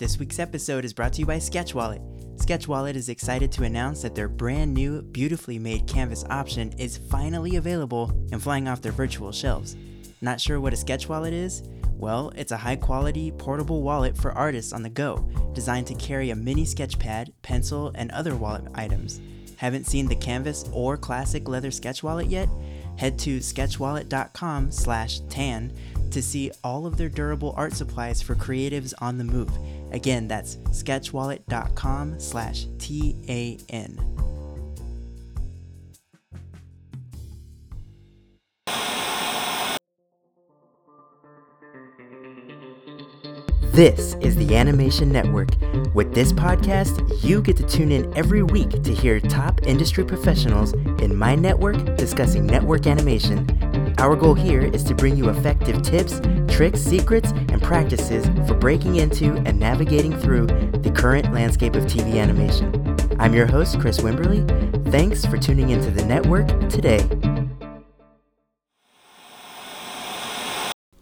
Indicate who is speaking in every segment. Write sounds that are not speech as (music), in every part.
Speaker 1: This week's episode is brought to you by Sketch Wallet. Sketch Wallet is excited to announce that their brand new, beautifully made canvas option is finally available and flying off their virtual shelves. Not sure what a Sketch Wallet is? Well, it's a high quality, portable wallet for artists on the go, designed to carry a mini sketch pad, pencil, and other wallet items. Haven't seen the canvas or classic leather sketch wallet yet? Head to sketchwallet.com slash tan to see all of their durable art supplies for creatives on the move. Again, that's sketchwallet.com slash T-A-N. This is the Animation Network. With this podcast, you get to tune in every week to hear top industry professionals in my network discussing network animation. Our goal here is to bring you effective tips, tricks, secrets, and practices for breaking into and navigating through the current landscape of TV animation. I'm your host, Kris Wimberly. Thanks for tuning into the network today.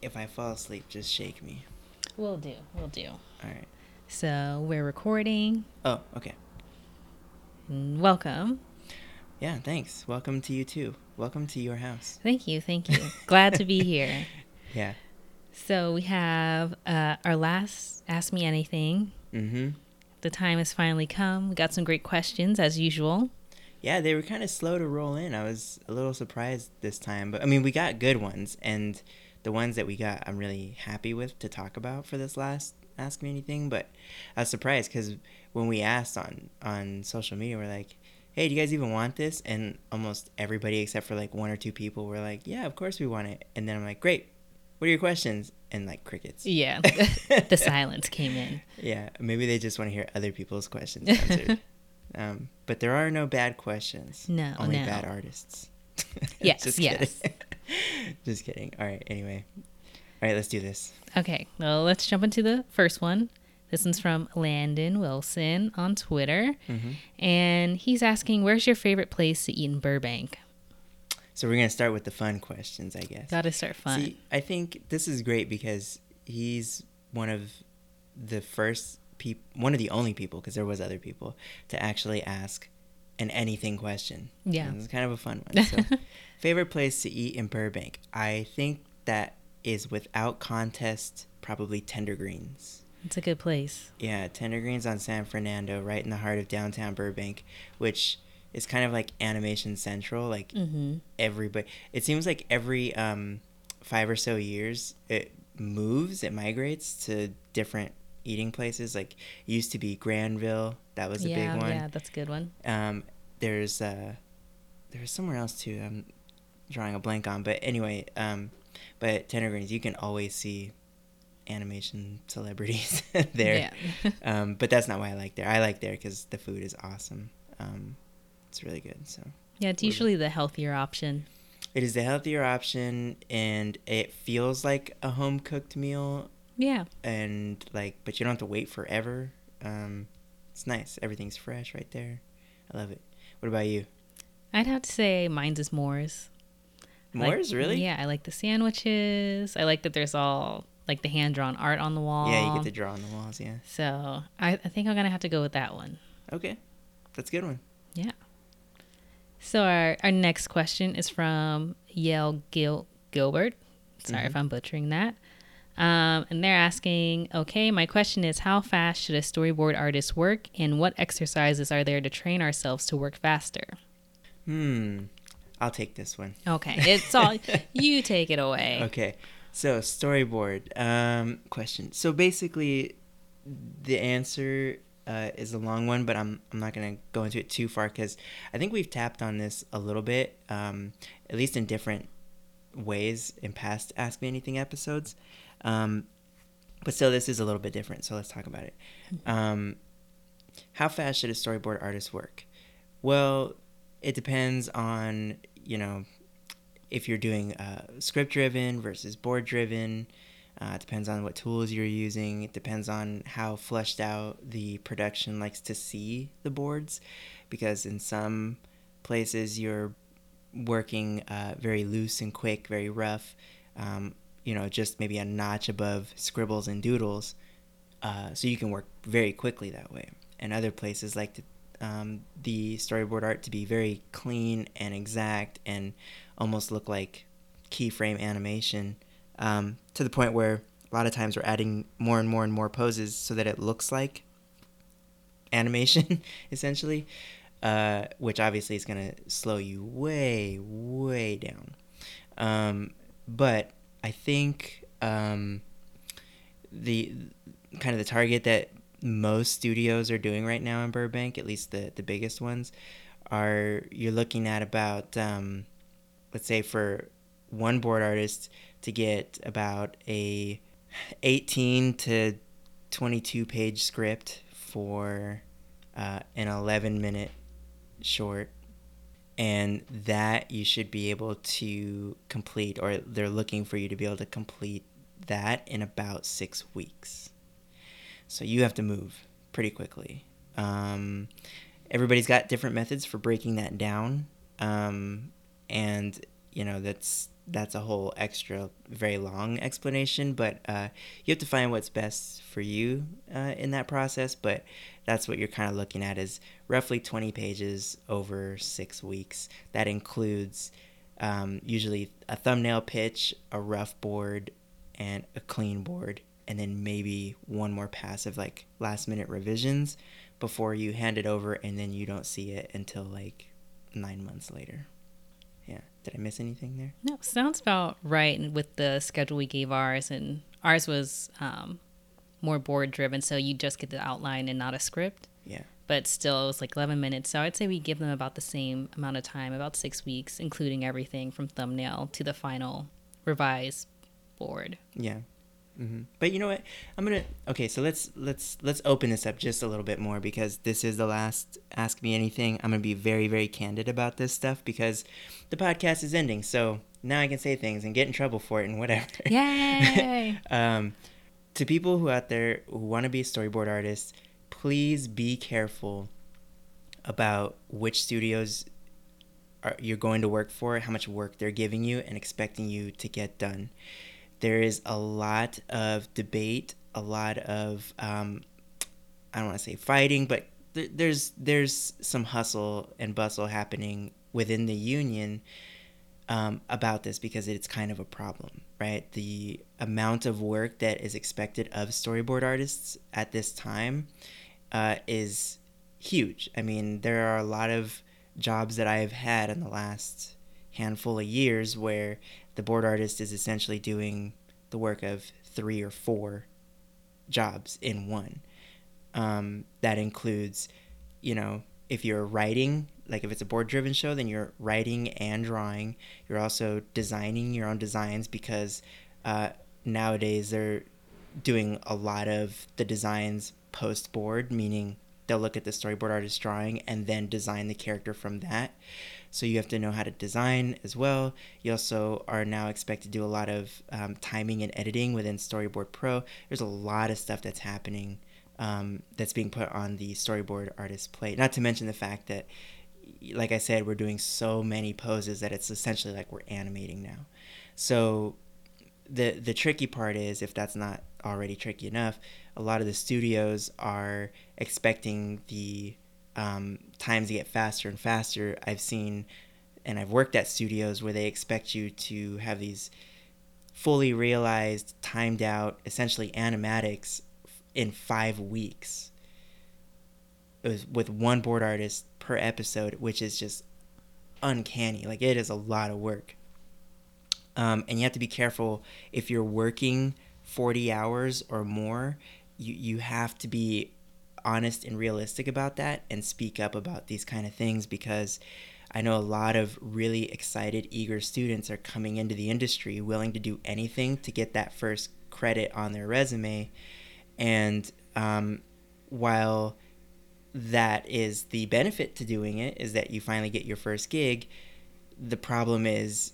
Speaker 1: If I fall asleep, just shake me.
Speaker 2: We'll do. We'll do.
Speaker 1: All right.
Speaker 2: So we're recording.
Speaker 1: Oh, okay.
Speaker 2: Welcome.
Speaker 1: Yeah, thanks. Welcome to you too. Welcome to your house.
Speaker 2: Thank you. Thank you. Glad to be (laughs) here.
Speaker 1: Yeah.
Speaker 2: So we have uh, our last Ask Me Anything.
Speaker 1: Mm-hmm.
Speaker 2: The time has finally come. We got some great questions as usual.
Speaker 1: Yeah, they were kind of slow to roll in. I was a little surprised this time, but I mean, we got good ones, and the ones that we got, I'm really happy with to talk about for this last Ask Me Anything. But I was surprised because when we asked on on social media, we're like, "Hey, do you guys even want this?" And almost everybody except for like one or two people were like, "Yeah, of course we want it." And then I'm like, "Great, what are your questions?" And like crickets.
Speaker 2: Yeah. (laughs) the silence came in.
Speaker 1: Yeah, maybe they just want to hear other people's questions (laughs) answered. um, but there are no bad questions.
Speaker 2: No,
Speaker 1: only
Speaker 2: no.
Speaker 1: bad artists. (laughs)
Speaker 2: Yes,
Speaker 1: Just
Speaker 2: yes.
Speaker 1: just kidding. All right. Anyway, all right. Let's do this.
Speaker 2: Okay. Well, let's jump into the first one. This one's from Landon Wilson on Twitter.
Speaker 1: Mm-hmm.
Speaker 2: And he's asking, Where's your favorite place to eat in Burbank?
Speaker 1: So we're gonna start with the fun questions, I guess.
Speaker 2: Gotta start fun.
Speaker 1: See, I think this is great because he's one of the first people, one of the only people, because there was other people, to actually ask an anything question.
Speaker 2: Yeah.
Speaker 1: It's kind of a fun one. So, (laughs) favorite place to eat in Burbank? I think that is without contest probably Tender Greens.
Speaker 2: It's a good place.
Speaker 1: Yeah, Tender Greens on San Fernando, right in the heart of downtown Burbank, which is kind of like animation central. Like
Speaker 2: Mm-hmm.
Speaker 1: everybody, it seems like every um, five or so years, it moves, it migrates to different eating places. Like used to be Granville, that was a
Speaker 2: yeah,
Speaker 1: big one.
Speaker 2: yeah, that's a good one.
Speaker 1: Um, there's uh, there's somewhere else too. I'm drawing a blank on, but anyway, um, but Tender Greens, you can always see animation celebrities (laughs) there. (laughs) Um, but that's not why I like there. I like there because the food is awesome. Um, it's really good. So
Speaker 2: yeah, it's usually the healthier option.
Speaker 1: it is the healthier option, and it feels like a home cooked meal.
Speaker 2: Yeah.
Speaker 1: And like, but you don't have to wait forever. Um, it's nice. Everything's fresh right there. I love it. What about you?
Speaker 2: I'd have to say mine's is Moore's. I like-
Speaker 1: really?
Speaker 2: Yeah, I like the sandwiches. I like that there's all like the hand drawn art on the wall.
Speaker 1: Yeah, you get to draw on the walls. Yeah.
Speaker 2: So I, I think I'm gonna have to go with that one.
Speaker 1: Okay, that's a good one.
Speaker 2: Yeah. So our, our next question is from Yale Gil- Gilbert. Sorry if I'm butchering that. Um, and they're asking, okay, my question is how fast should a storyboard artist work and what exercises are there to train ourselves to work faster?
Speaker 1: Hmm. I'll take this one.
Speaker 2: Okay, it's all (laughs) you take it away.
Speaker 1: Okay. So storyboard um, question. So basically, the answer uh, is a long one, but I'm I'm not gonna go into it too far because I think we've tapped on this a little bit, um, at least in different ways in past Ask Me Anything episodes. Um, but still, this is a little bit different. So let's talk about it. Um, how fast should a storyboard artist work? Well, it depends on you know if you're doing uh, script driven versus board driven. Uh, it depends on what tools you're using. It depends on how fleshed out the production likes to see the boards, because in some places you're working uh, very loose and quick, very rough. Um, you know, just maybe a notch above scribbles and doodles. uh, so you can work very quickly that way. And other places like to, um, the storyboard art to be very clean and exact and almost look like keyframe animation um, to the point where a lot of times we're adding more and more and more poses so that it looks like animation (laughs) essentially uh, which obviously is going to slow you way way down. Um, but i think um, the kind of the target that most studios are doing right now in burbank at least the, the biggest ones are you're looking at about um, let's say for one board artist to get about a 18 to 22 page script for uh, an 11 minute short. And that you should be able to complete or they're looking for you to be able to complete that in about six weeks so you have to move pretty quickly. Um, everybody's got different methods for breaking that down. Um, and you know that's that's a whole extra very long explanation but uh, you have to find what's best for you uh, in that process. But that's what you're kind of looking at is roughly 20 pages over six weeks. That includes um, usually a thumbnail pitch a rough board and a clean board and then maybe one more pass of like last minute revisions before you hand it over and then you don't see it until like nine months later yeah. Did I miss anything there?
Speaker 2: No, sounds about right with the schedule we gave ours, and ours was um, more board driven, so you just get the outline and not a script.
Speaker 1: Yeah.
Speaker 2: But still, it was like 11 minutes. So I'd say we give them about the same amount of time, about six weeks, including everything from thumbnail to the final revised board.
Speaker 1: Yeah. Mm-hmm. But you know what? I'm gonna okay. So let's let's let's open this up just a little bit more because this is the last Ask Me Anything. I'm gonna be very very candid about this stuff because the podcast is ending. So now I can say things and get in trouble for it and whatever.
Speaker 2: Yay! (laughs)
Speaker 1: um, to people who out there who want to be storyboard artists, please be careful about which studios are, you're going to work for, how much work they're giving you, and expecting you to get done there is a lot of debate, a lot of um, I don't want to say fighting, but th- there's there's some hustle and bustle happening within the union um, about this because it's kind of a problem, right? The amount of work that is expected of storyboard artists at this time uh, is huge. I mean, there are a lot of jobs that I have had in the last handful of years where the board artist is essentially doing the work of three or four jobs in one. Um, that includes, you know, if you're writing, like if it's a board driven show, then you're writing and drawing. You're also designing your own designs because uh, nowadays they're doing a lot of the designs post board, meaning they'll look at the storyboard artist drawing and then design the character from that. So you have to know how to design as well. You also are now expected to do a lot of um, timing and editing within Storyboard Pro. There's a lot of stuff that's happening um, that's being put on the storyboard artist plate. Not to mention the fact that, like I said, we're doing so many poses that it's essentially like we're animating now. So the the tricky part is if that's not already tricky enough, a lot of the studios are expecting the um, times get faster and faster. I've seen, and I've worked at studios where they expect you to have these fully realized, timed out, essentially animatics in five weeks. With one board artist per episode, which is just uncanny. Like it is a lot of work. Um, and you have to be careful if you're working 40 hours or more. You you have to be honest and realistic about that and speak up about these kind of things because I know a lot of really excited, eager students are coming into the industry willing to do anything to get that first credit on their resume. And um, while that is the benefit to doing it, is that you finally get your first gig, the problem is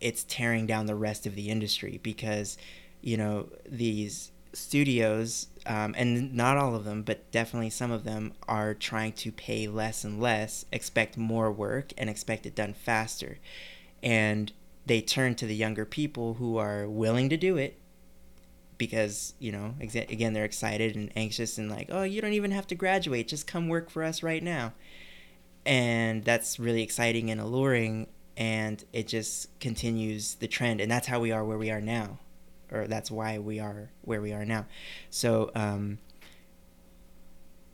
Speaker 1: it's tearing down the rest of the industry because, you know, these studios um, and not all of them, but definitely some of them are trying to pay less and less, expect more work, and expect it done faster. And they turn to the younger people who are willing to do it, because you know again they're excited and anxious and like oh you don't even have to graduate. Just come work for us right now. And that's really exciting and alluring and it just continues the trend and that's how we are where we are now or that's why we are where we are now so um,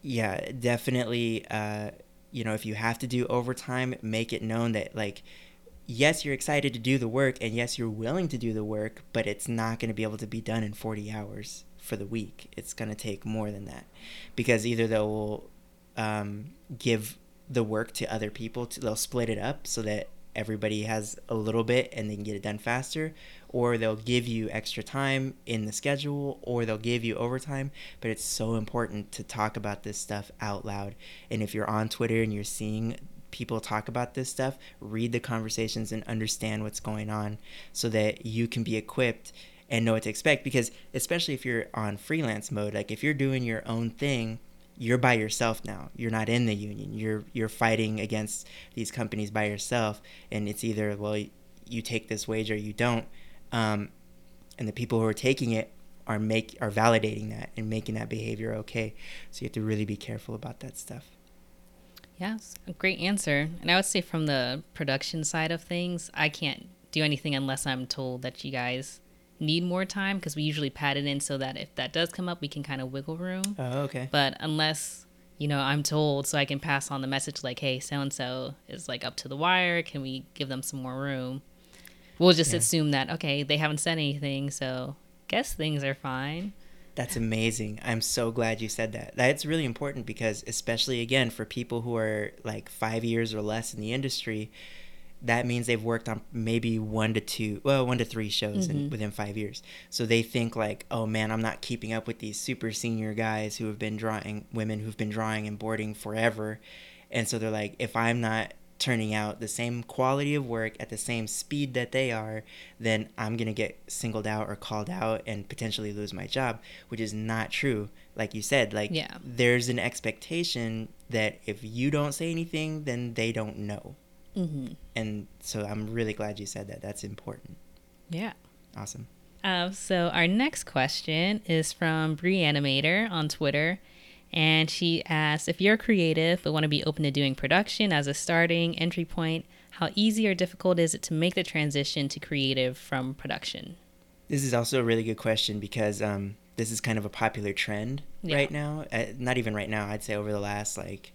Speaker 1: yeah definitely uh, you know if you have to do overtime make it known that like yes, you're excited to do the work and yes, you're willing to do the work, but it's not going to be able to be done in 40 hours for the week. It's going to take more than that because either they'll um, give the work to other people, to, they'll split it up so that everybody has a little bit and they can get it done faster, or they'll give you extra time in the schedule, or they'll give you overtime. But it's so important to talk about this stuff out loud. And if you're on Twitter and you're seeing people talk about this stuff, read the conversations and understand what's going on so that you can be equipped and know what to expect. Because especially if you're on freelance mode, like if you're doing your own thing, you're by yourself now. You're not in the union. You're you're fighting against these companies by yourself, and it's either well you take this wage or you don't. Um, and the people who are taking it are make are validating that and making that behavior okay. So you have to really be careful about that stuff.
Speaker 2: Yes, a great answer. And I would say from the production side of things, I can't do anything unless I'm told that you guys need more time because we usually pad it in so that if that does come up, we can kind of wiggle room.
Speaker 1: Oh, okay.
Speaker 2: But unless you know I'm told, so I can pass on the message like, "Hey, so and so is like up to the wire. Can we give them some more room?" We'll just yeah. assume that okay, they haven't said anything, so guess things are fine.
Speaker 1: That's amazing. I'm so glad you said that. That's really important because, especially again, for people who are like five years or less in the industry, that means they've worked on maybe one to two, well, one to three shows mm-hmm. in, within five years. So they think like, oh man, I'm not keeping up with these super senior guys who have been drawing, women who've been drawing and boarding forever. And so they're like, if I'm not turning out the same quality of work at the same speed that they are, then I'm going to get singled out or called out and potentially lose my job, which is not true. Like you said, like yeah. there's an expectation that if you don't say anything, then they don't know. Mm-hmm. And so I'm really glad you said that. That's important.
Speaker 2: Yeah.
Speaker 1: Awesome.
Speaker 2: Uh, so our next question is from Brie Animator on Twitter. And she asked if you're creative but want to be open to doing production as a starting entry point, how easy or difficult is it to make the transition to creative from production?
Speaker 1: This is also a really good question because um, this is kind of a popular trend yeah. right now. Uh, not even right now, I'd say over the last like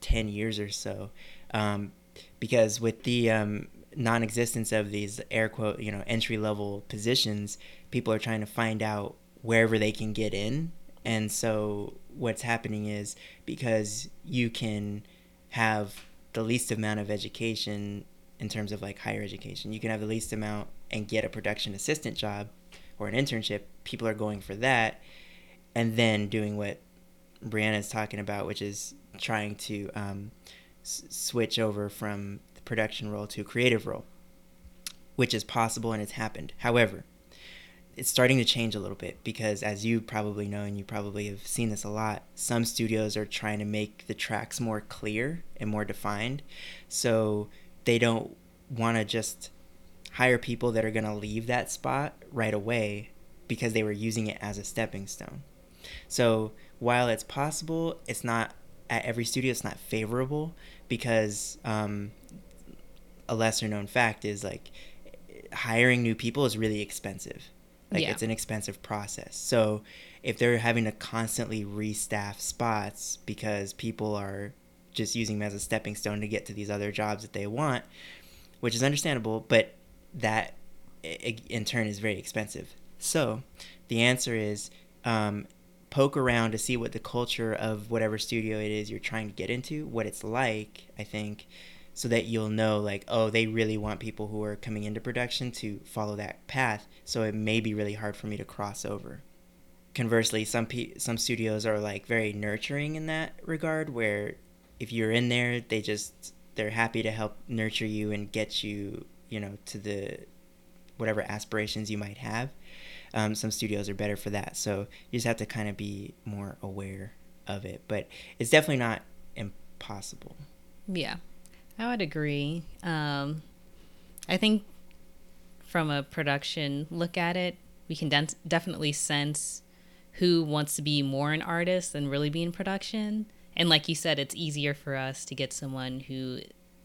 Speaker 1: 10 years or so. Um, because with the um, non-existence of these air quote, you know, entry level positions, people are trying to find out wherever they can get in. And so what's happening is because you can have the least amount of education in terms of like higher education, you can have the least amount and get a production assistant job or an internship. People are going for that, and then doing what Brianna is talking about, which is trying to um, s- switch over from the production role to creative role, which is possible and it's happened. However, it's starting to change a little bit because as you probably know and you probably have seen this a lot some studios are trying to make the tracks more clear and more defined. So they don't want to just hire people that are going to leave that spot right away because they were using it as a stepping stone. So while it's possible it's not at every studio it's not favorable because um, a lesser known fact is like hiring new people is really expensive like yeah. it's an expensive process. So if they're having to constantly restaff spots because people are just using them as a stepping stone to get to these other jobs that they want, which is understandable, but that in turn is very expensive. So the answer is um, poke around to see what the culture of whatever studio it is you're trying to get into, what it's like, I think, so that you'll know like oh they really want people who are coming into production to follow that path. So it may be really hard for me to cross over. Conversely some pe- some studios are like very nurturing in that regard where if you're in there they just they're happy to help nurture you and get you you know to the whatever aspirations you might have. Um, some studios are better for that. So you just have to kind of be more aware of it. But it's definitely not impossible.
Speaker 2: Yeah I would agree. Um, I think from a production look at it, we can de- definitely sense who wants to be more an artist than really be in production. And like you said, it's easier for us to get someone who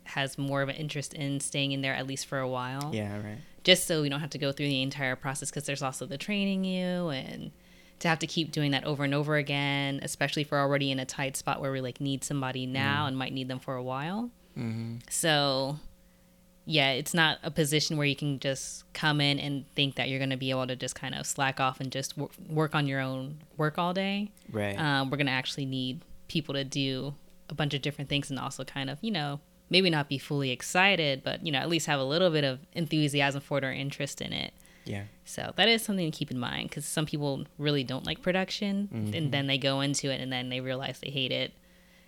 Speaker 2: has more of an interest in staying in there at least for a while.
Speaker 1: Yeah, right.
Speaker 2: Just so we don't have to go through the entire process because there's also the training you and to have to keep doing that over and over again, especially if we're already in a tight spot where we like need somebody now mm. and might need them for a while. Mm-hmm. So, yeah, it's not a position where you can just come in and think that you're going to be able to just kind of slack off and just w- work on your own work all day.
Speaker 1: Right.
Speaker 2: Um, we're going to actually need people to do a bunch of different things and also kind of, you know, maybe not be fully excited, but, you know, at least have a little bit of enthusiasm for it or interest in it.
Speaker 1: Yeah.
Speaker 2: So that is something to keep in mind because some people really don't like production mm-hmm. and then they go into it and then they realize they hate it.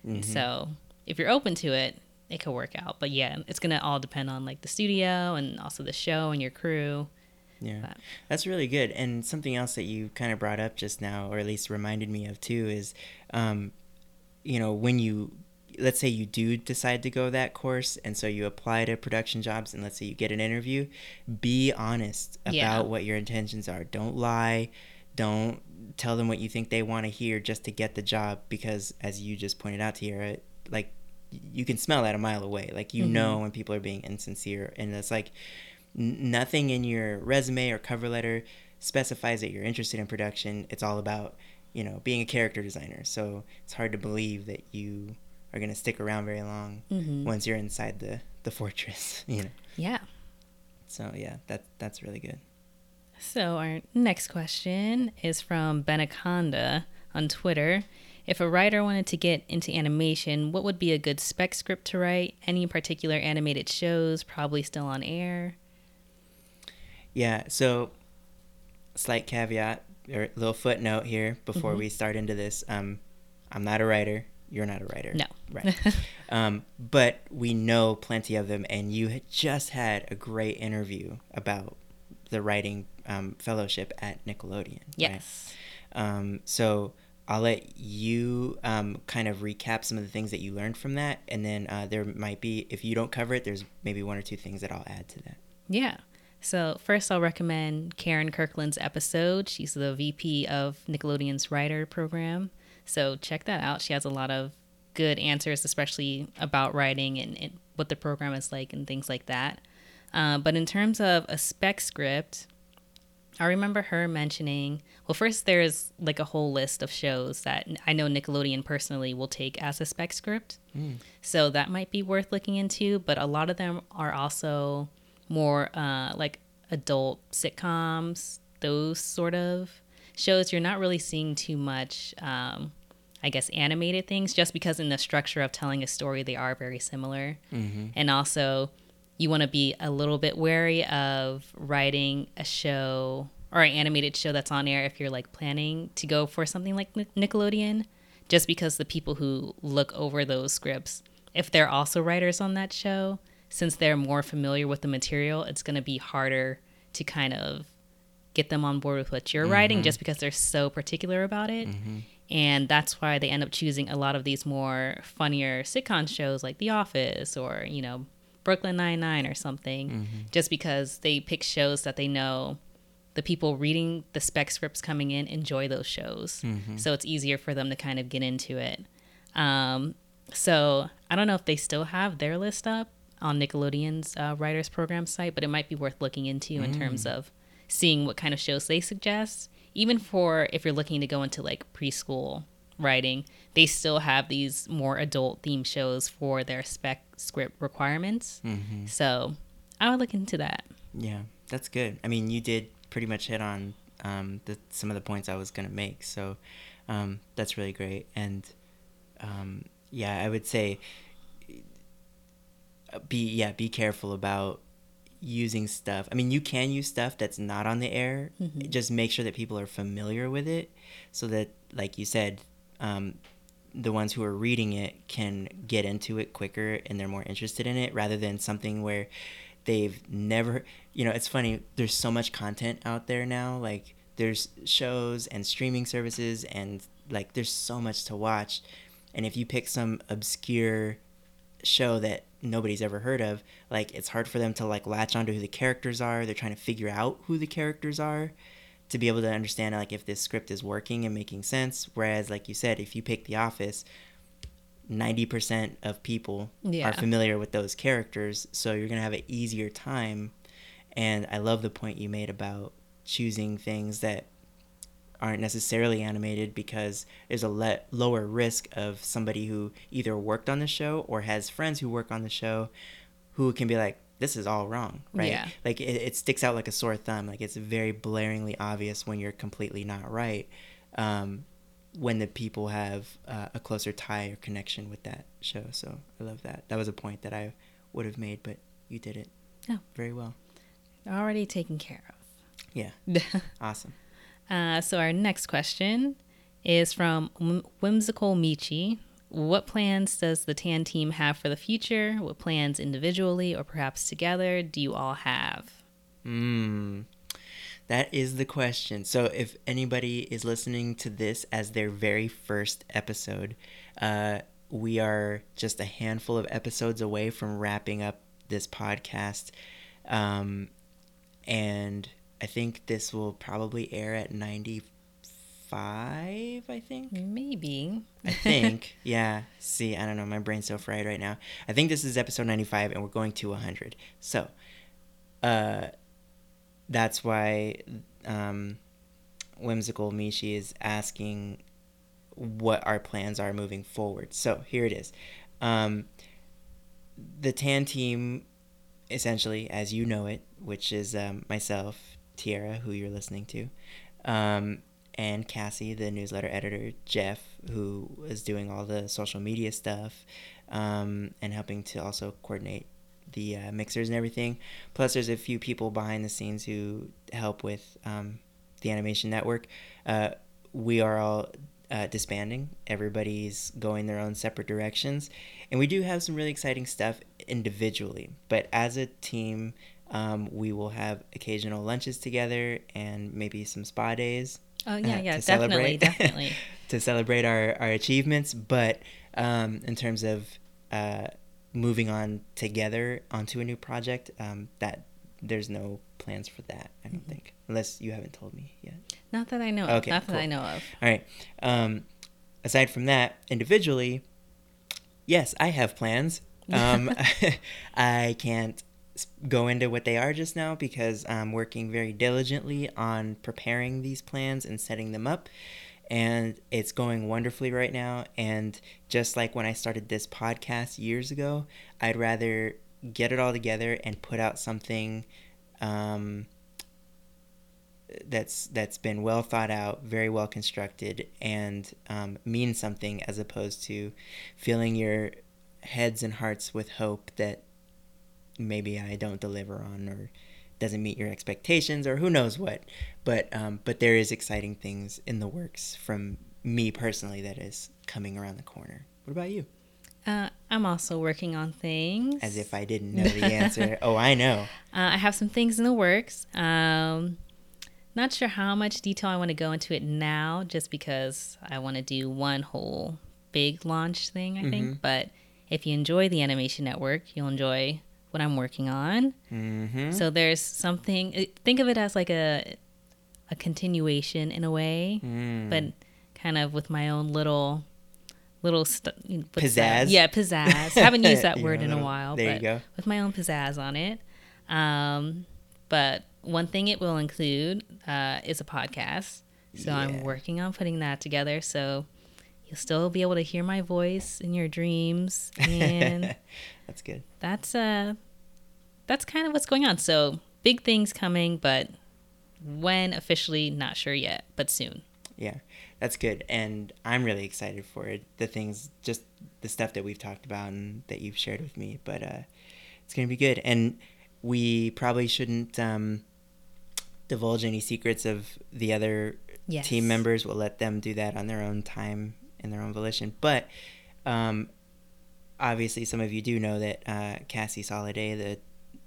Speaker 2: Mm-hmm. So if you're open to it, it could work out. But yeah, it's going to all depend on like the studio and also the show and your crew.
Speaker 1: Yeah. But. That's really good. And something else that you kind of brought up just now, or at least reminded me of too, is, um, you know, when you let's say you do decide to go that course and so you apply to production jobs and let's say you get an interview be honest about yeah. what your intentions are don't lie don't tell them what you think they want to hear just to get the job because as you just pointed out Tiara like you can smell that a mile away. Like you mm-hmm. know when people are being insincere and it's like n- nothing in your resume or cover letter specifies that you're interested in production. It's all about you know being a character designer. So it's hard to believe that you are going to stick around very long mm-hmm. once you're inside the the fortress (laughs) you know?
Speaker 2: Yeah.
Speaker 1: So yeah that that's really good.
Speaker 2: So our next question is from benaconda on twitter if a writer wanted to get into animation what would be a good spec script to write any particular animated shows probably still on air
Speaker 1: yeah so slight caveat or little footnote here before mm-hmm. we start into this um i'm not a writer you're not a writer.
Speaker 2: No.
Speaker 1: Right. (laughs) um, but we know plenty of them, and you had just had a great interview about the writing um, fellowship at Nickelodeon.
Speaker 2: Yes.
Speaker 1: Right? Um, so I'll let you um, kind of recap some of the things that you learned from that, and then uh, there might be, if you don't cover it, there's maybe one or two things that I'll add to that.
Speaker 2: Yeah. So first, I'll recommend Karen Kirkland's episode. She's the VP of Nickelodeon's writer program. So check that out. She has a lot of good answers, especially about writing and, and what the program is like and things like that. Uh, but in terms of a spec script, I remember her mentioning. Well, first there's like a whole list of shows that I know Nickelodeon personally will take as a spec script, mm. so that might be worth looking into. But a lot of them are also more uh, like adult sitcoms, those sort of shows you're not really seeing too much um, I guess animated things just because in the structure of telling a story they are very similar. Mm-hmm. And also you want to be a little bit wary of writing a show or an animated show that's on air if you're like planning to go for something like Nickelodeon just because the people who look over those scripts if they're also writers on that show since they're more familiar with the material it's going to be harder to kind of get them on board with what you're mm-hmm. writing just because they're so particular about it. Mm-hmm. And that's why they end up choosing a lot of these more funnier sitcom shows like The Office or, you know, Brooklyn Nine-Nine or something, mm-hmm. just because they pick shows that they know the people reading the spec scripts coming in enjoy those shows. Mm-hmm. So it's easier for them to kind of get into it. Um, so I don't know if they still have their list up on Nickelodeon's uh, writers program site, but it might be worth looking into in terms mm. of seeing what kind of shows they suggest. Even for if you're looking to go into like preschool writing, they still have these more adult themed shows for their spec script requirements. Mm-hmm. So I would look into that.
Speaker 1: Yeah, that's good. I mean, you did pretty much hit on um, the, some of the points I was going to make. So um, that's really great. And um, yeah, I would say be yeah be careful about using stuff. I mean, you can use stuff that's not on the air. Mm-hmm. Just make sure that people are familiar with it, so that, like you said, um, the ones who are reading it can get into it quicker and they're more interested in it, rather than something where they've never. You know, it's funny. There's so much content out there now. Like there's shows and streaming services, and like there's so much to watch. And if you pick some obscure show that nobody's ever heard of, like it's hard for them to like latch onto who the characters are. They're trying to figure out who the characters are to be able to understand like if this script is working and making sense. Whereas, like you said, if you pick The Office, ninety percent of people
Speaker 2: Yeah.
Speaker 1: are familiar with those characters, so you're gonna have an easier time. And I love the point you made about choosing things that aren't necessarily animated because there's a le- lower risk of somebody who either worked on the show or has friends who work on the show who can be like this is all wrong right
Speaker 2: Yeah.
Speaker 1: like it, it sticks out like a sore thumb like it's very blaringly obvious when you're completely not right um, when the people have uh, a closer tie or connection with that show so i love that that was a point that i would have made but you did it
Speaker 2: Oh.
Speaker 1: very well
Speaker 2: Already taken care of.
Speaker 1: yeah (laughs) awesome
Speaker 2: uh, so our next question is from Whimsical Michi. What plans does the TAN team have for the future? What plans individually or perhaps together do you all have?
Speaker 1: Mm, that is the question. So, if anybody is listening to this as their very first episode, uh, we are just a handful of episodes away from wrapping up this podcast. Um, and I think this will probably air at 95, I think.
Speaker 2: Maybe.
Speaker 1: I think. (laughs) yeah. See, I don't know. My brain's so fried right now. I think this is episode 95 and we're going to 100. So, uh, that's why um, Whimsical Mishi is asking what our plans are moving forward. So, here it is. Um, the TAN team, essentially, as you know it, which is um, myself, Tiara, who you're listening to, um, and Cassie, the newsletter editor, Jeff, who is doing all the social media stuff um, and helping to also coordinate the uh, mixers and everything. Plus, there's a few people behind the scenes who help with um, the animation network. Uh, we are all uh, disbanding. Everybody's going their own separate directions. And we do have some really exciting stuff individually. But as a team, um, we will have occasional lunches together and maybe some spa days
Speaker 2: Oh, yeah,
Speaker 1: uh,
Speaker 2: yeah,
Speaker 1: to
Speaker 2: definitely, (laughs) definitely.
Speaker 1: to celebrate our, our achievements. But um, in terms of uh, moving on together onto a new project, um, that there's no plans for that. I don't think, unless you haven't told me yet.
Speaker 2: Not that I know of.
Speaker 1: Okay,
Speaker 2: Not that I know of.
Speaker 1: All right. Um, aside from that, individually, yes, I have plans. (laughs) Um, (laughs) I can't go into what they are just now because I'm working very diligently on preparing these plans and setting them up. And it's going wonderfully right now. And just like when I started this podcast years ago, I'd rather get it all together and put out something um, that's that's been well thought out, very well constructed, and um, mean something, as opposed to filling your heads and hearts with hope that maybe I don't deliver on or doesn't meet your expectations or who knows what. But um, but there is exciting things in the works from me personally that is coming around the corner. What about you?
Speaker 2: Uh, I'm also working on things.
Speaker 1: As if I didn't know the (laughs) answer. oh, I know.
Speaker 2: Uh, I have some things in the works. Um, not sure how much detail I want to go into it now, just because I want to do one whole big launch thing, I think. But if you enjoy the Animation Network, you'll enjoy what I'm working on.
Speaker 1: Mm-hmm.
Speaker 2: So there's something. Think of it as like a a continuation in a way,
Speaker 1: Mm.
Speaker 2: but kind of with my own little little st- what's that?
Speaker 1: Pizzazz?
Speaker 2: Yeah, pizzazz. Haven't used that (laughs) word in a while.
Speaker 1: there you
Speaker 2: but
Speaker 1: go.
Speaker 2: With my own pizzazz on it. Um, but one thing it will include uh, is a podcast. So I'm working on putting that together. So you'll still be able to hear my voice in your dreams, and (laughs)
Speaker 1: That's good.
Speaker 2: that's uh, that's kind of what's going on. So big things coming, but when officially, not sure yet, but soon.
Speaker 1: Yeah, that's good. And I'm really excited for it. The things, just the stuff that we've talked about and that you've shared with me. But uh, it's going to be good. And we probably shouldn't um, divulge any secrets of the other
Speaker 2: Yes.
Speaker 1: team members. We'll let them do that on their own time and their own volition. But um, obviously, some of you do know that uh, Cassie Soliday, the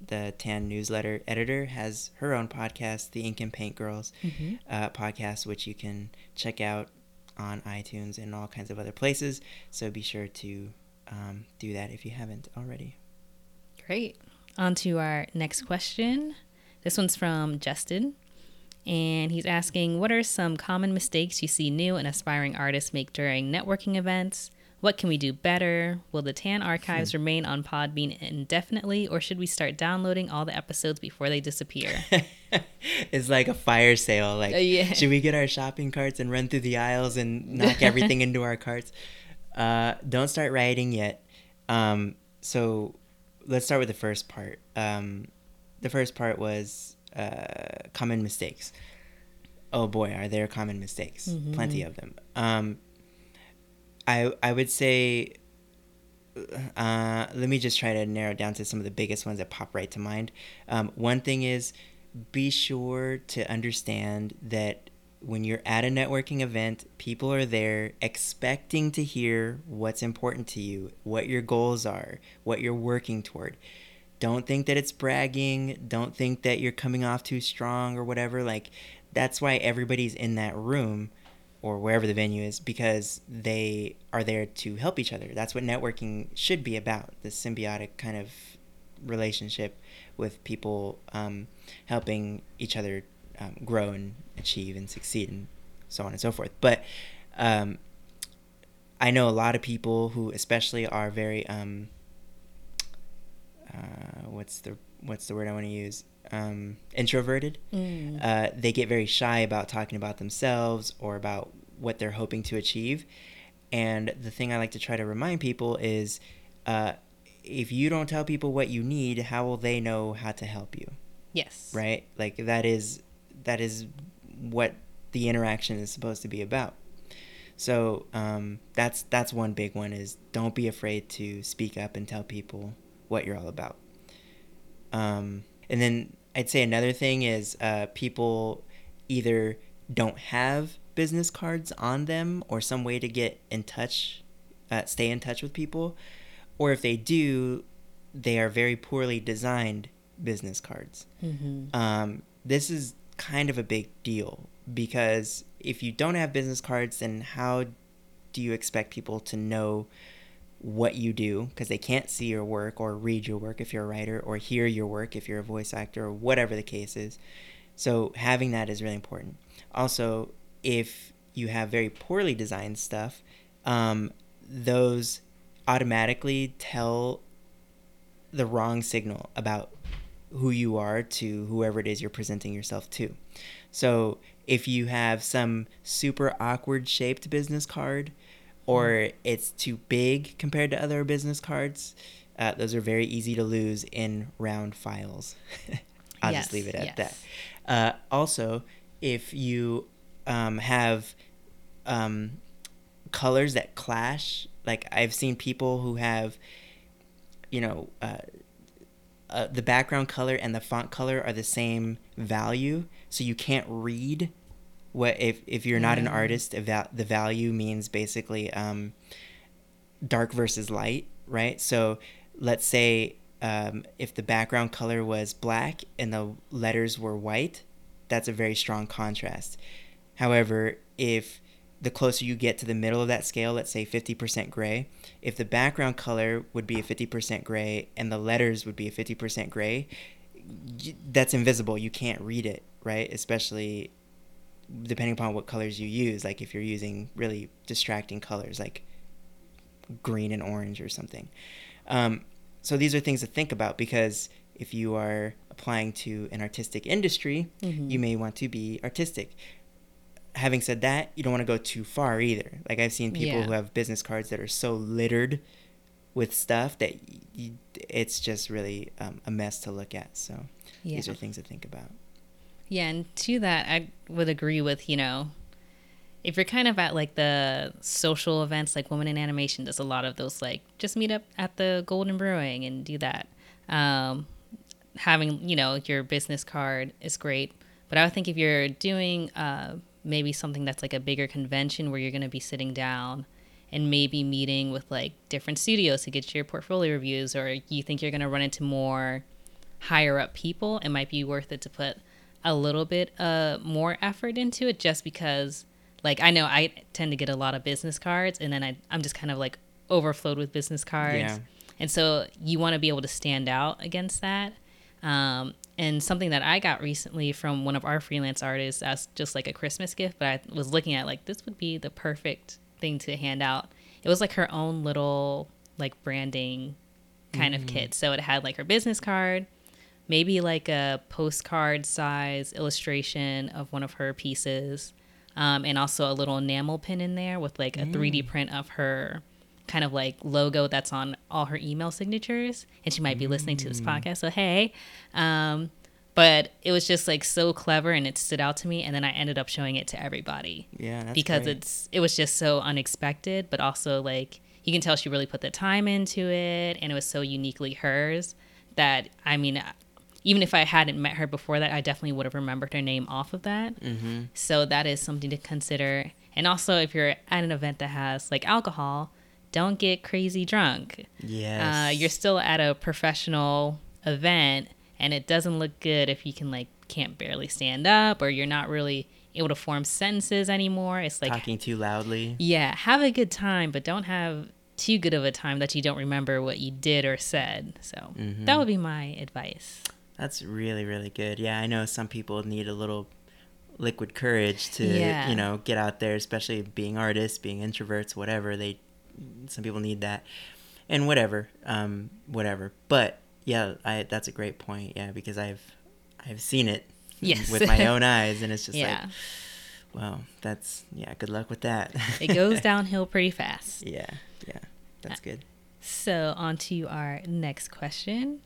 Speaker 1: the Tan newsletter editor, has her own podcast, the Ink and Paint Girls
Speaker 2: Mhm.
Speaker 1: uh, podcast, which you can check out on iTunes and all kinds of other places. So be sure to um, do that if you haven't already.
Speaker 2: Great. On to our next question. This one's from Justin. And he's asking, what are some common mistakes you see new and aspiring artists make during networking events? What can we do better? Will the TAN archives hmm. remain on Podbean indefinitely, or should we start downloading all the episodes before they disappear? (laughs)
Speaker 1: it's like a fire sale. Like, uh, yeah. should we get our shopping carts and run through the aisles and knock everything into our carts? (laughs) Uh, don't start writing yet. Um, so let's start with the first part. Um, the first part was uh, common mistakes. Oh boy, are there common mistakes? Mm-hmm. Plenty of them. Um, I I would say uh, let me just try to narrow down to some of the biggest ones that pop right to mind. Um, one thing is be sure to understand that when you're at a networking event, people are there expecting to hear what's important to you, what your goals are, what you're working toward. Don't think that it's bragging. Don't think that you're coming off too strong or whatever. Like, that's why everybody's in that room or wherever the venue is because they are there to help each other. That's what networking should be about the symbiotic kind of relationship with people um, helping each other um, grow and achieve and succeed and so on and so forth. But um, I know a lot of people who, especially, are very um, uh, what's the what's the word I want to use? um, introverted. Mm. Uh, they get very shy about talking about themselves or about what they're hoping to achieve. And the thing I like to try to remind people is uh, if you don't tell people what you need, how will they know how to help you?
Speaker 2: Yes.
Speaker 1: Right? Like that is that is what the interaction is supposed to be about. So um, that's that's one big one is don't be afraid to speak up and tell people what you're all about. Um, and then I'd say another thing is uh, people either don't have business cards on them or some way to get in touch, uh, stay in touch with people, or if they do, they are very poorly designed business cards. Mm-hmm. Um, this is kind of a big deal because if you don't have business cards, then how do you expect people to know what you do because they can't see your work or read your work if you're a writer or hear your work if you're a voice actor or whatever the case is. So having that is really important. Also, if you have very poorly designed stuff, um, those automatically tell the wrong signal about who you are to whoever it is you're presenting yourself to. So if you have some super awkward shaped business card, or it's too big compared to other business cards. Uh, those are very easy to lose in round files. (laughs) I'll yes, just leave it at yes. that. Uh, also, if you um, have um, colors that clash, like I've seen people who have, you know, uh, uh the background color and the font color are the same value, so you can't read what if if you're not an mm. artist the value means basically um, dark versus light right? So let's say um, if the background color was black and the letters were white that's a very strong contrast. However if the closer you get to the middle of that scale let's say 50% gray if the background color would be a 50% gray and the letters would be a 50% gray that's invisible. You can't read it right? Especially depending upon what colors you use like if you're using really distracting colors like green and orange or something um, so these are things to think about because if you are applying to an artistic industry mm-hmm. you may want to be artistic having said that you don't want to go too far either like i've seen people yeah. who have business cards that are so littered with stuff that you, it's just really um, a mess to look at so yeah. these are things to think about
Speaker 2: yeah, and to that, I would agree with, you know, if you're kind of at like the social events, like Women in Animation does a lot of those, like just meet up at the Golden Brewing and do that. Um, having, you know, your business card is great. But I would think if you're doing uh, maybe something that's like a bigger convention where you're going to be sitting down and maybe meeting with like different studios to get your portfolio reviews, or you think you're going to run into more higher up people, it might be worth it to put a little bit uh, more effort into it just because like I know I tend to get a lot of business cards and then I, I'm just kind of like overflowed with business cards. Yeah. And so you want to be able to stand out against that. Um, and something that I got recently from one of our freelance artists as just like a Christmas gift, but I was looking at like this would be the perfect thing to hand out. It was like her own little like branding kind mm-hmm. of kit. So it had like her business card, maybe like a postcard size illustration of one of her pieces, um, and also a little enamel pin in there with like a mm. 3D print of her kind of like logo that's on all her email signatures. And she might be mm. listening to this mm. podcast, so hey. Um, but it was just like so clever and it stood out to me and then i ended up showing it to everybody
Speaker 1: yeah
Speaker 2: because
Speaker 1: great.
Speaker 2: it's it was just so unexpected but also like you can tell she really put the time into it and it was so uniquely hers that i mean even if I hadn't met her before that, I definitely would have remembered her name off of that. Mm-hmm. So that is something to consider. And also, if you're at an event that has like alcohol, don't get crazy drunk.
Speaker 1: Yes.
Speaker 2: Uh, you're still at a professional event, and it doesn't look good if you can like can't barely stand up or you're not really able to form sentences anymore. It's like
Speaker 1: talking too loudly.
Speaker 2: Yeah, have a good time, but don't have too good of a time that you don't remember what you did or said. So mm-hmm. that would be my advice.
Speaker 1: That's really really good. Yeah, I know some people need a little liquid courage to yeah. you know get out there, especially being artists, being introverts, whatever. They some people need that, and whatever, um, whatever. But yeah, I that's a great point. Yeah, because I've I've seen it
Speaker 2: yes.
Speaker 1: with my (laughs) own eyes, and it's just yeah. like. Well, that's yeah. Good luck with that.
Speaker 2: it goes (laughs) downhill pretty fast.
Speaker 1: Yeah, yeah, that's good.
Speaker 2: So on to our next question.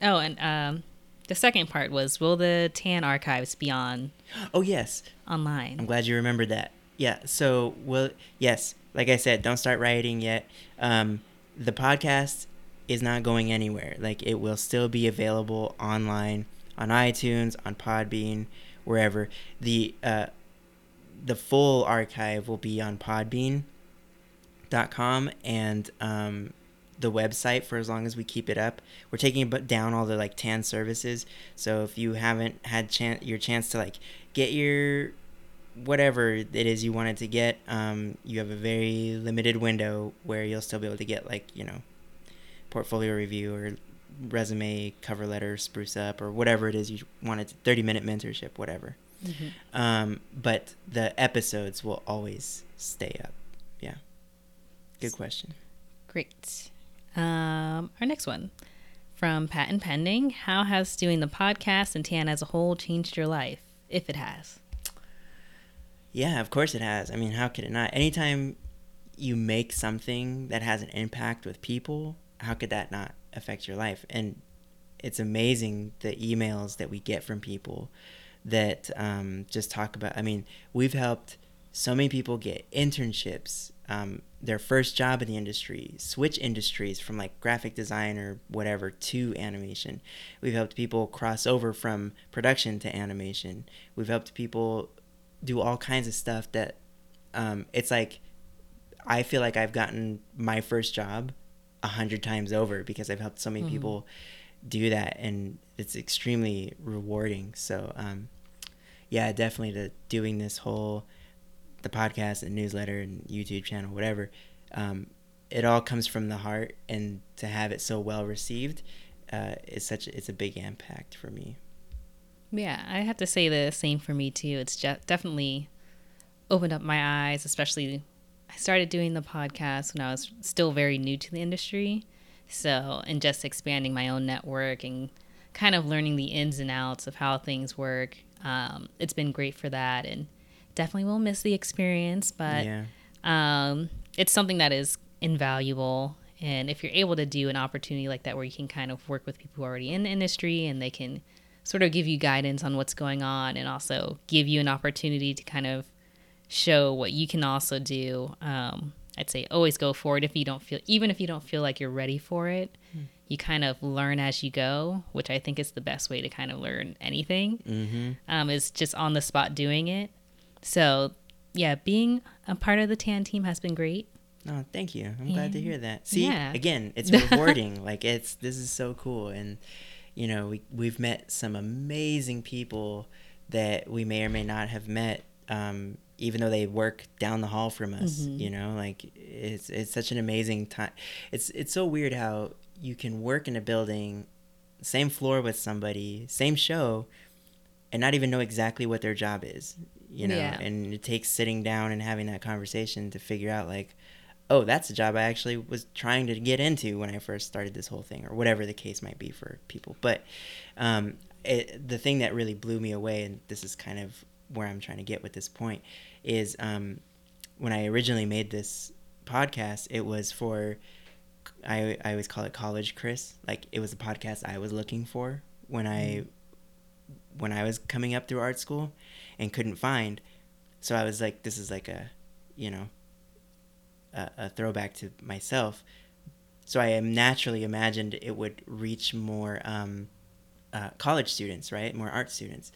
Speaker 2: Oh, and um, the second part was will the TAN archives be on
Speaker 1: oh yes.
Speaker 2: online?
Speaker 1: I'm glad you remembered that. Yeah so will yes like i said don't start writing yet. Um, the podcast is not going anywhere. Like it will still be available online on iTunes on Podbean wherever. The uh, the full archive will be on podbean.com and um, the website for as long as we keep it up. We're taking down all the like TAN services. So if you haven't had chance your chance to like get your whatever it is you wanted to get, um, you have a very limited window where you'll still be able to get like you know portfolio review or resume cover letter spruce up or whatever it is you wanted 30 minute mentorship whatever mm-hmm. um, but the episodes will always stay up yeah good question
Speaker 2: great um, our next one from Patent Pending How has doing the podcast and TAN as a whole changed your life, if it has?
Speaker 1: Yeah, of course it has. I mean, how could it not? Anytime you make something that has an impact with people, how could that not affect your life? And it's amazing the emails that we get from people that um, just talk about. I mean, we've helped so many people get internships um, their first job in the industry, switch industries from like graphic design or whatever to animation. We've helped people cross over from production to animation. We've helped people do all kinds of stuff that um, it's like I feel like I've gotten my first job a hundred times over because I've helped so many mm-hmm. people do that, and it's extremely rewarding. So, um, yeah, definitely the doing this whole the podcast and newsletter and YouTube channel, whatever, um, it all comes from the heart, and to have it so well received uh, is such a, it's a big impact for me.
Speaker 2: Yeah, I have to say the same for me too. It's just definitely opened up my eyes, especially I started doing the podcast when I was still very new to the industry. So, and just expanding my own network and kind of learning the ins and outs of how things work. Um, it's been great for that. And definitely will miss the experience, but yeah. um, it's something that is invaluable. And if you're able to do an opportunity like that where you can kind of work with people who are already in the industry and they can sort of give you guidance on what's going on and also give you an opportunity to kind of show what you can also do. Um, I'd say always go for it if you don't feel, even if you don't feel like you're ready for it. Mm. You kind of learn as you go, which I think is the best way to kind of learn anything. Mm-hmm. Um, is just on the spot doing it. So, yeah, being a part of the TAN team has been great.
Speaker 1: Oh, thank you. I'm glad to hear that. See, yeah. again, (laughs) it's rewarding. like it's this is so cool and you know, we we've met some amazing people that we may or may not have met um, even though they work down the hall from us, mm-hmm. you know, like it's it's such an amazing time. It's it's so weird how you can work in a building same floor with somebody, same show, and not even know exactly what their job is, you know.
Speaker 2: Yeah.
Speaker 1: And it takes sitting down and having that conversation to figure out like, oh, that's a job I actually was trying to get into when I first started this whole thing, or whatever the case might be for people. But um, it, the thing that really blew me away, and this is kind of where I'm trying to get with this point, is um, when I originally made this podcast, it was for I I always call it college Kris. Like it was a podcast I was looking for when I when I was coming up through art school and couldn't find. So I was like, this is like a, you know, a, a throwback to myself. So I am naturally imagined it would reach more um, uh, college students, right? More art students.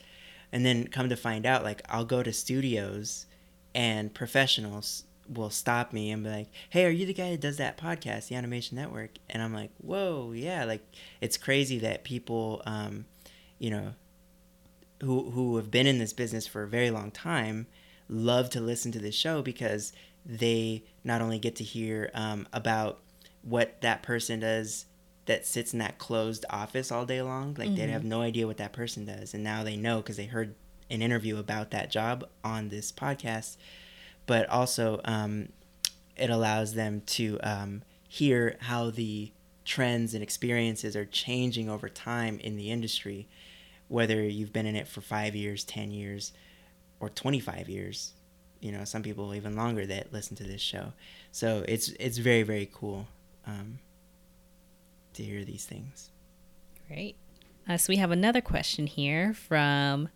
Speaker 1: And then come to find out, like I'll go to studios and professionals will stop me and be like, "Hey, are you the guy that does that podcast, the Animation Network?" And I'm like, "Whoa, yeah!" Like it's crazy that people, um, you know, who who have been in this business for a very long time, love to listen to this show because they not only get to hear um, about what that person does that sits in that closed office all day long, like they have no idea what that person does, and now they know because they heard an interview about that job on this podcast. But also um, it allows them to um, hear how the trends and experiences are changing over time in the industry, whether you've been in it for five years, 10 years, or 25 years. You know, some people even longer that listen to this show. So it's it's very very cool um, to hear these things.
Speaker 2: Great. Uh, so we have another question here from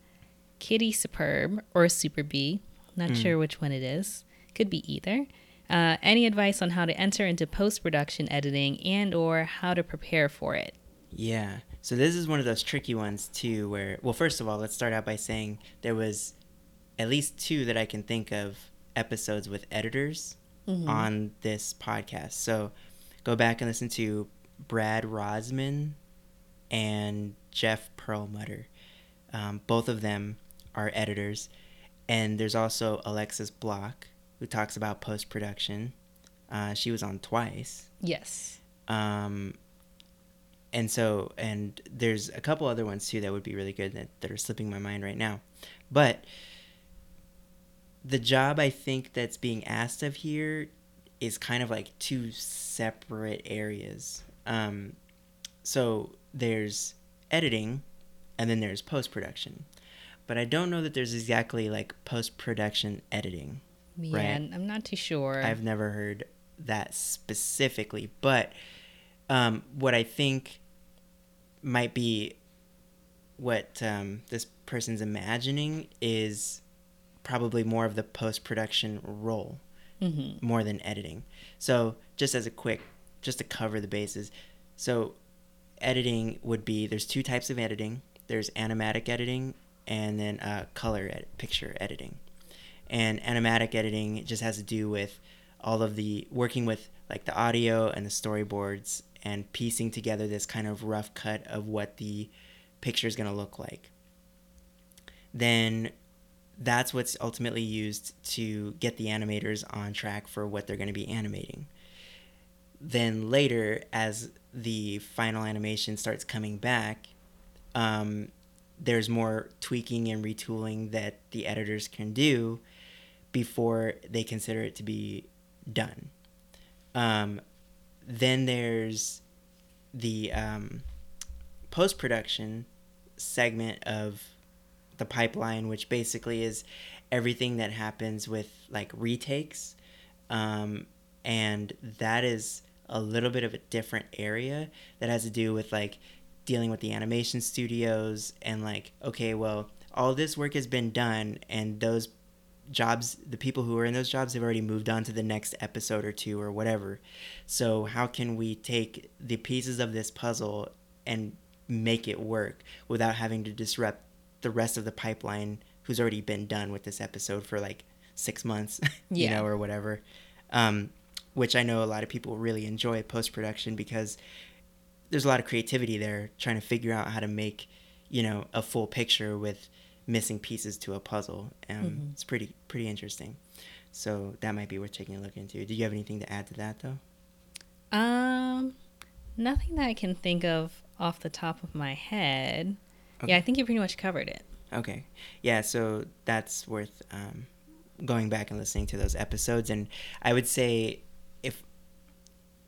Speaker 2: Kitty Superb or Super B. Not sure which one it is. Could be either. Uh, any advice on how to enter into post production editing and or how to prepare for it?
Speaker 1: Yeah. So this is one of those tricky ones too where well first of all, let's start out by saying there was at least two that I can think of episodes with editors on this podcast. So go back and listen to Brad Rosman and Jeff Perlmutter. Um, both of them are editors. And there's also Alexis Block, who talks about post production. Uh, she was on twice.
Speaker 2: Yes.
Speaker 1: Um, and so, and there's a couple other ones too that would be really good that, that are slipping my mind right now. But the job I think that's being asked of here is kind of like two separate areas. Um, so there's editing and then there's post production. But I don't know that there's exactly like post production editing.
Speaker 2: Yeah,
Speaker 1: Right.
Speaker 2: I'm not too sure.
Speaker 1: I've never heard that specifically, but um, what I think might be what um, this person's imagining is probably more of the post production role
Speaker 2: Mhm.
Speaker 1: more than editing. So, just as a quick, just to cover the bases, so editing would be there's two types of editing there's animatic editing and then uh, color ed- picture editing and animatic editing just has to do with all of the working with like the audio and the storyboards and piecing together this kind of rough cut of what the picture is going to look like then that's what's ultimately used to get the animators on track for what they're going to be animating then later as the final animation starts coming back um, there's more tweaking and retooling that the editors can do before they consider it to be done. Um, then there's the um, post production segment of the pipeline, which basically is everything that happens with like retakes. Um, and that is a little bit of a different area that has to do with like dealing with the animation studios and like okay well all this work has been done and those jobs the people who are in those jobs have already moved on to the next episode or two or whatever. So how can we take the pieces of this puzzle and make it work without having to disrupt the rest of the pipeline who's already been done with this episode for like six months (laughs) you know or whatever? Um, which i know a lot of people really enjoy post-production because there's a lot of creativity there trying to figure out how to make you know a full picture with missing pieces to a puzzle um, it's pretty pretty interesting so that might be worth taking a look into do you have anything to add to that though
Speaker 2: Um, nothing that I can think of off the top of my head. Okay. Yeah, I think you pretty much covered it.
Speaker 1: Okay. Yeah, so that's worth um, going back and listening to those episodes. And I would say if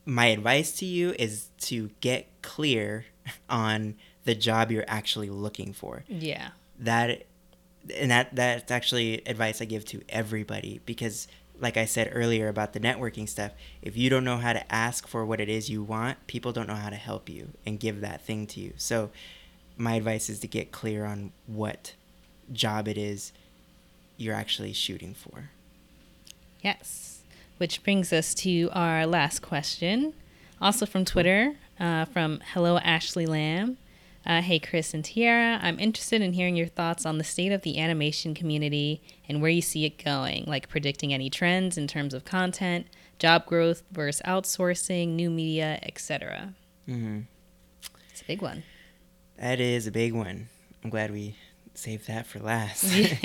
Speaker 1: my advice to you is to get clear (laughs) on the job you're actually looking for.
Speaker 2: Yeah.
Speaker 1: That and that that's actually advice I give to everybody because like I said earlier about the networking stuff, if you don't know how to ask for what it is you want, people don't know how to help you and give that thing to you. So my advice is to get clear on what job it is you're actually shooting for.
Speaker 2: Yes. Which brings us to our last question, also from Twitter, uh, from Hello Ashley Lamb. Uh, hey, Kris and Tiara, I'm interested in hearing your thoughts on the state of the animation community and where you see it going, like predicting any trends in terms of content, job growth versus outsourcing, new media, etc. Mm-hmm. It's a big one.
Speaker 1: That is a big one. I'm glad we saved that for last. (laughs) (laughs)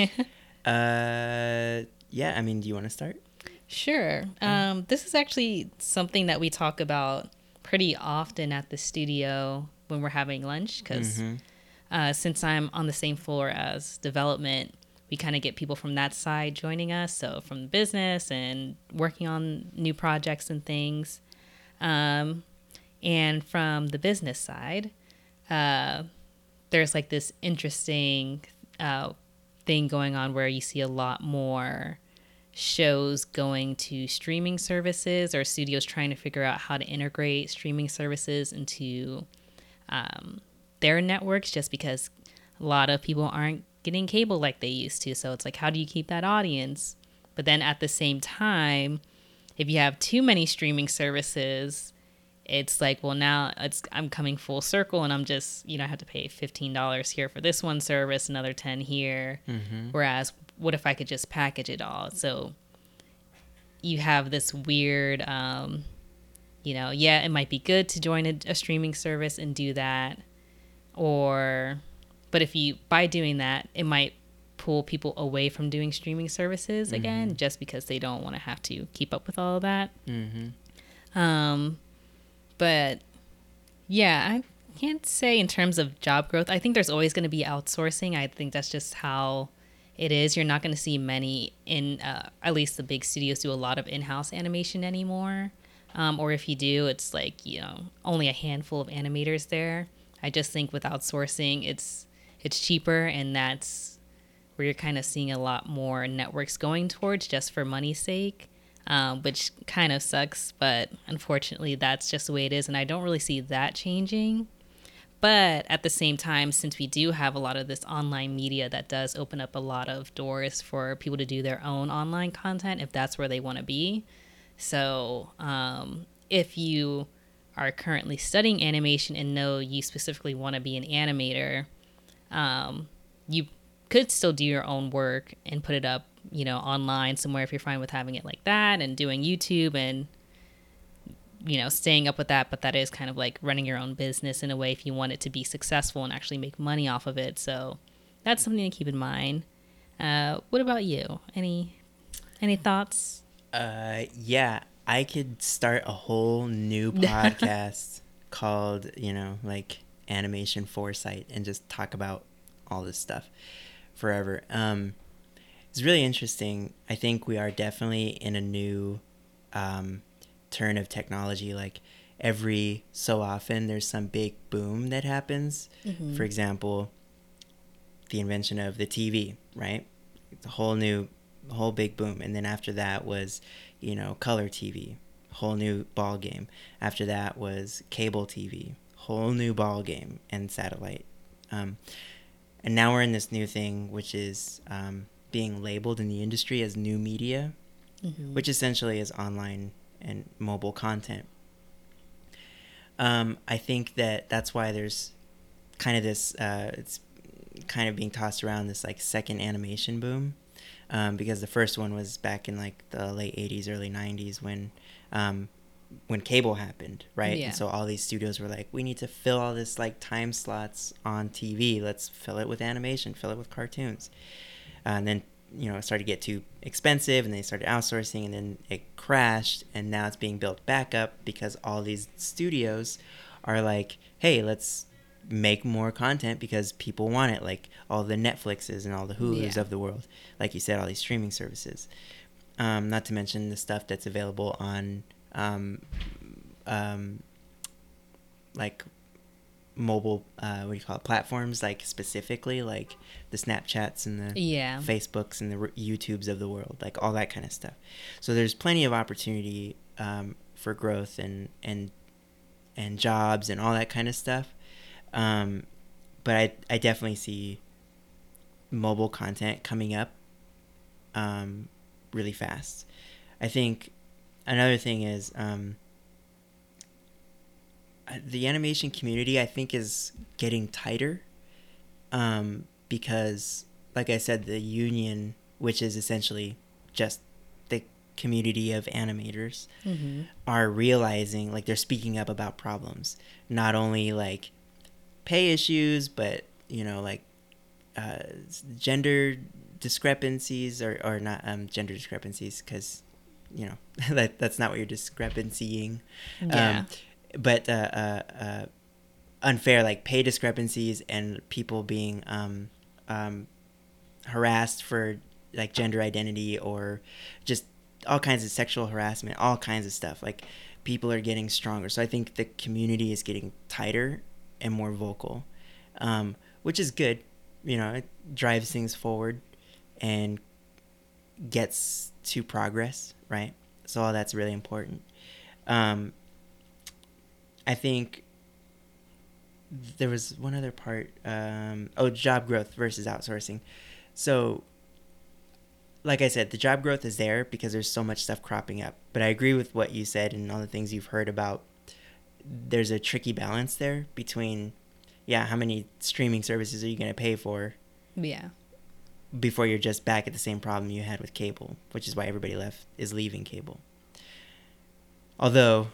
Speaker 1: uh, yeah, I mean, do you want to start?
Speaker 2: Sure. Um, this is actually something that we talk about pretty often at the studio when we're having lunch because mm-hmm. uh, since I'm on the same floor as development, we kind of get people from that side joining us. So from the business and working on new projects and things. Um, and from the business side, uh, there's like this interesting uh, thing going on where you see a lot more shows going to streaming services or studios trying to figure out how to integrate streaming services into um, their networks just because a lot of people aren't getting cable like they used to. So it's like, how do you keep that audience? But then at the same time, if you have too many streaming services, it's like, well, now it's I'm coming full circle, and I'm just you know I have to pay fifteen dollars here for this one service, another ten here. Mm-hmm. Whereas, what if I could just package it all? So you have this weird um, you know, yeah, it might be good to join a, a streaming service and do that. Or, but if you, by doing that, it might pull people away from doing streaming services mm-hmm. again just because they don't want to have to keep up with all of that. Mm-hmm. Um, but yeah, I can't say in terms of job growth. I think there's always going to be outsourcing. I think that's just how it is. You're not going to see many in, uh, at least the big studios do a lot of in house animation anymore. Um, or if you do, it's like, you know, only a handful of animators there. I just think with outsourcing, it's it's cheaper and that's where you're kind of seeing a lot more networks going towards just for money's sake, um, which kind of sucks. But unfortunately, that's just the way it is. And I don't really see that changing. But at the same time, since we do have a lot of this online media that does open up a lot of doors for people to do their own online content if that's where they want to be, so, um, if you are currently studying animation and know you specifically want to be an animator, um, you could still do your own work and put it up, you know, online somewhere if you're fine with having it like that and doing YouTube and you know, staying up with that, but that is kind of like running your own business in a way if you want it to be successful and actually make money off of it. So that's something to keep in mind. Uh, what about you? Any any thoughts?
Speaker 1: Uh, yeah, I could start a whole new (laughs) podcast called, you know, like Animation Foresight and just talk about all this stuff forever. Um, it's really interesting. I think we are definitely in a new um, turn of technology. Like every so often, there's some big boom that happens. Mm-hmm. For example, the invention of the TV, right? It's a whole new whole big boom. And then after that was, you know, color TV, whole new ball game. After that was cable TV, whole new ball game, and satellite. Um, and now we're in this new thing, which is um, being labeled in the industry as new media, mm-hmm. which essentially is online and mobile content. Um, I think that that's why there's kind of this, uh, it's kind of being tossed around this like second animation boom um, because the first one was back in like the late 80s early 90s when um, when cable happened right? Yeah. and so all these studios were like we need to fill all this like time slots on tv let's fill it with animation fill it with cartoons. Uh, and then you know it started to get too expensive and they started outsourcing and then it crashed and now it's being built back up because all these studios are like hey let's make more content because people want it, like all the Netflixes and all the Hulus
Speaker 2: Yeah.
Speaker 1: of the world. Like you said, all these streaming services. Um, not to mention the stuff that's available on, um, um, like mobile, uh, what do you call it, platforms, like specifically, like the Snapchats and the
Speaker 2: Yeah.
Speaker 1: Facebooks and the YouTubes of the world, like all that kind of stuff. So there's plenty of opportunity um, for growth and and and jobs and all that kind of stuff. Um, but I I definitely see mobile content coming up um, really fast. I think another thing is um, uh, the animation community. I think is getting tighter um, because, like I said, the union, which is essentially just the community of animators,
Speaker 2: hmm
Speaker 1: are realizing like they're speaking up about problems, not only like pay issues, but you know like uh, gender discrepancies or or not um, gender discrepancies because you know (laughs) that that's not what you're discrepancying.
Speaker 2: Yeah.
Speaker 1: Um, but uh, uh, uh, unfair like pay discrepancies and people being um, um, harassed for like gender identity or just all kinds of sexual harassment, all kinds of stuff. Like people are getting stronger. So I think the community is getting tighter and more vocal, um, which is good. You know, it drives things forward and gets to progress, right? So all that's really important. Um, I think there was one other part. Um, oh, job growth versus outsourcing. So, like I said, the job growth is there because there's so much stuff cropping up. But I agree with what you said and all the things you've heard about. There's a tricky balance there between, yeah, how many streaming services are you going to pay for
Speaker 2: Yeah.
Speaker 1: before you're just back at the same problem you had with cable, which is why everybody left is leaving cable. Although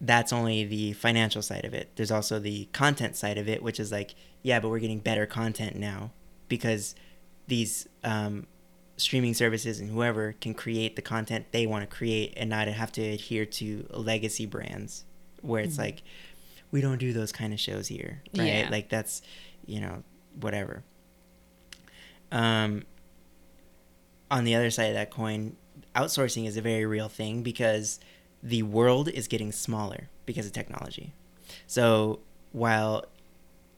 Speaker 1: that's only the financial side of it. There's also the content side of it, which is like, yeah, but we're getting better content now because these um, streaming services and whoever can create the content they want to create and not have to adhere to legacy brands where it's
Speaker 2: Mhm.
Speaker 1: like, we don't do those kind of shows here, right?
Speaker 2: Yeah.
Speaker 1: Like that's, you know, whatever. Um, on the other side of that coin, outsourcing is a very real thing because the world is getting smaller because of technology. So while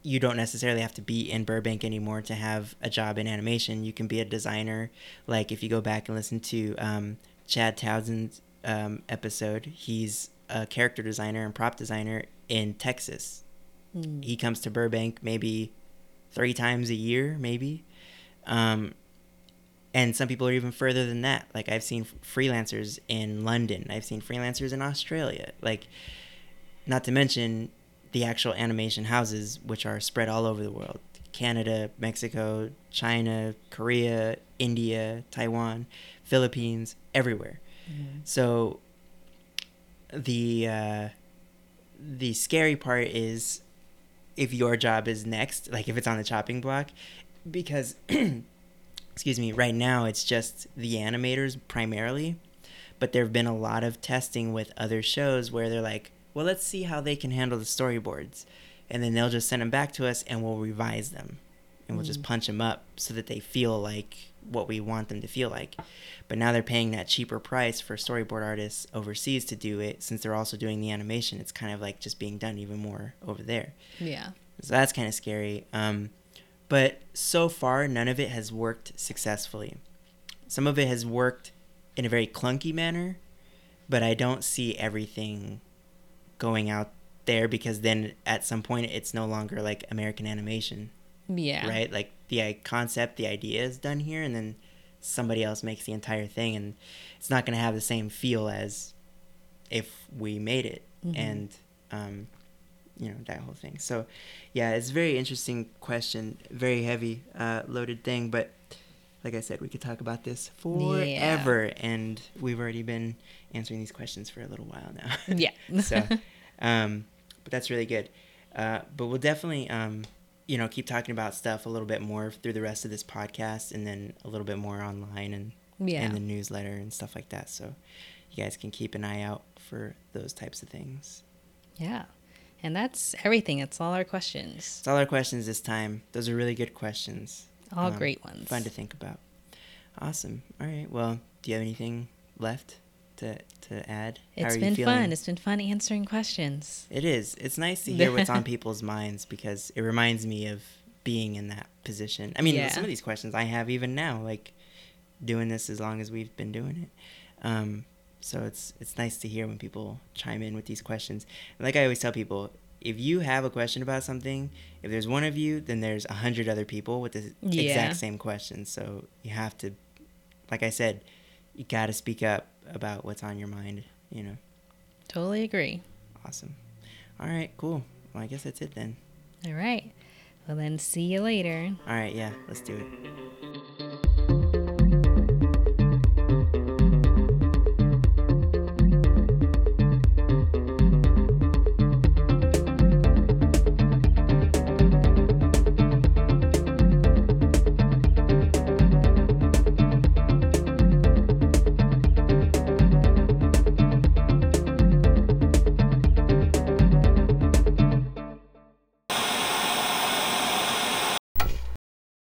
Speaker 1: you don't necessarily have to be in Burbank anymore to have a job in animation, you can be a designer. Like if you go back and listen to um, Chad Townsend's um, episode, he's a character designer and prop designer in Texas
Speaker 2: Mm.
Speaker 1: he comes to Burbank maybe three times a year, maybe. Um, and some people are even further than that. Like I've seen freelancers in London. I've seen freelancers in Australia. Like, not to mention the actual animation houses, which are spread all over the world: Canada, Mexico, China, Korea, India, Taiwan, Philippines, everywhere.
Speaker 2: Mhm.
Speaker 1: So the uh, the scary part is if your job is next, like if it's on the chopping block, because (clears throat) excuse me, right now it's just the animators primarily, but there have been a lot of testing with other shows where they're like, well, let's see how they can handle the storyboards, and then they'll just send them back to us and we'll revise them, and we'll just
Speaker 2: Mm.
Speaker 1: punch them up so that they feel like what we want them to feel like. But now they're paying that cheaper price for storyboard artists overseas to do it since they're also doing the animation. It's kind of like just being done even more over there.
Speaker 2: Yeah.
Speaker 1: So that's kind of scary. Um, but so far, none of it has worked successfully. Some of it has worked in a very clunky manner, but I don't see everything going out there because then at some point it's no longer like American animation,
Speaker 2: Yeah.
Speaker 1: right? Like the concept, the idea is done here, and then somebody else makes the entire thing, and it's not going to have the same feel as if we made it.
Speaker 2: Mhm.
Speaker 1: And um, you know that whole thing. So, yeah, it's a very interesting question, very heavy, uh, loaded thing. But like I said, we could talk about this forever, and we've already been answering these questions for a little while now.
Speaker 2: Yeah. (laughs)
Speaker 1: so, (laughs) um, but that's really good. Uh, but we'll definitely, um, you know, keep talking about stuff a little bit more through the rest of this podcast, and then a little bit more online and
Speaker 2: Yeah.
Speaker 1: and the newsletter and stuff like that. So, you guys can keep an eye out for those types of things.
Speaker 2: Yeah. And that's everything. It's all our questions.
Speaker 1: It's all our questions this time. Those are really good questions.
Speaker 2: All um, great ones.
Speaker 1: Fun to think about. Awesome. All right. Well, do you have anything left to to add?
Speaker 2: It's been fun. It's been fun answering questions.
Speaker 1: It is. It's nice to (laughs) hear what's on people's minds because it reminds me of being in that position. I mean, yeah. some of these questions I have even now, like doing this as long as we've been doing it. Um, so it's it's nice to hear when people chime in with these questions. And like I always tell people, if you have a question about something, if there's one of you, then there's a hundred other people with the yeah. exact same question. So you have to, like I said, you got to speak up about what's on your mind. You know.
Speaker 2: Totally agree.
Speaker 1: Awesome. All right. Cool. Well, I guess that's it then.
Speaker 2: All right. Well, then see you later.
Speaker 1: All right. Yeah. Let's do it.